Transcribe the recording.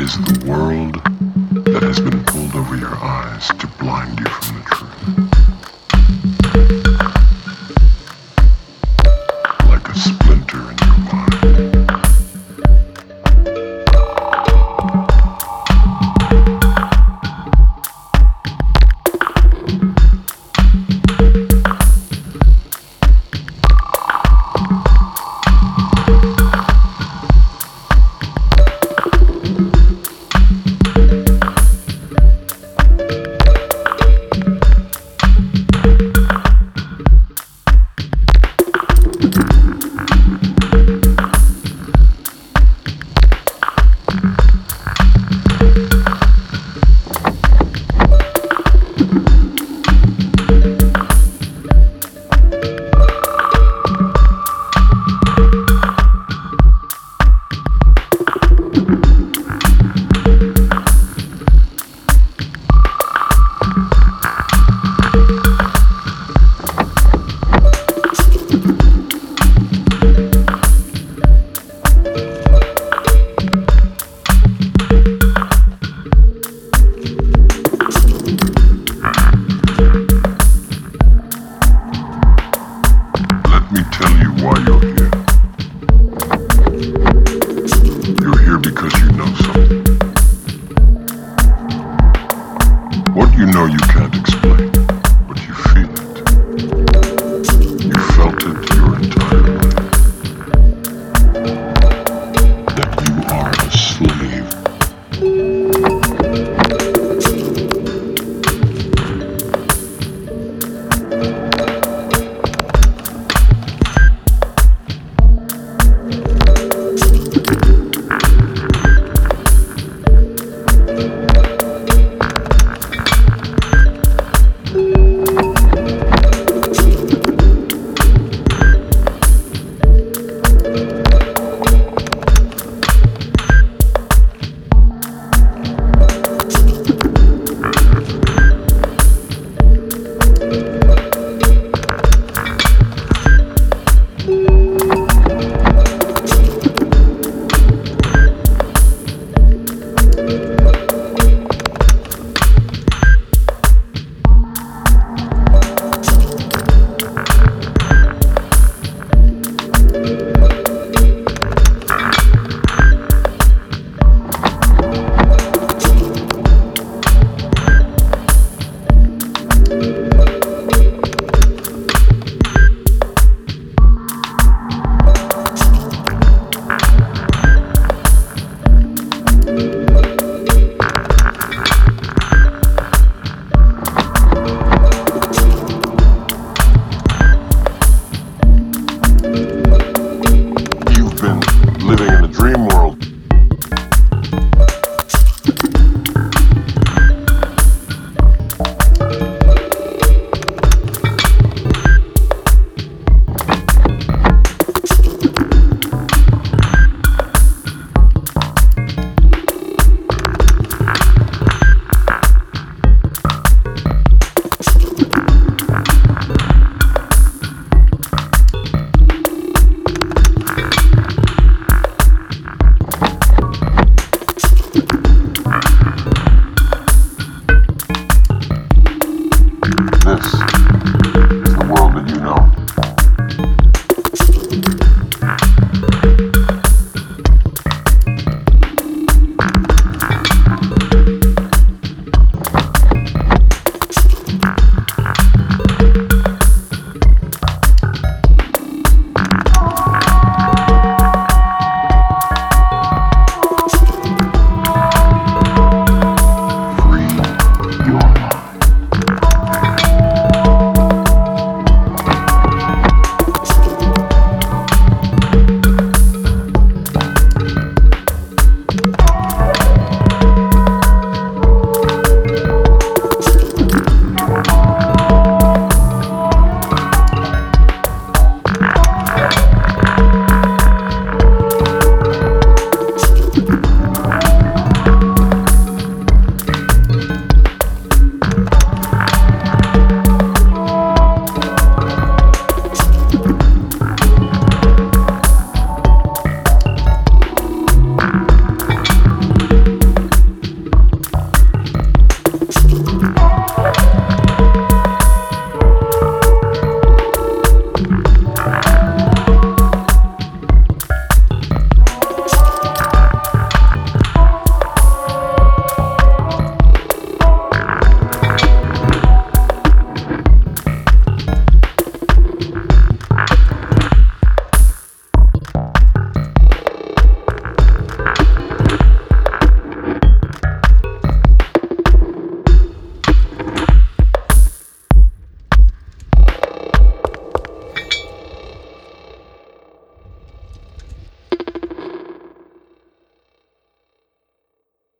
It is the world that has been pulled over your eyes to blind you from the truth. Me tell you why you're here.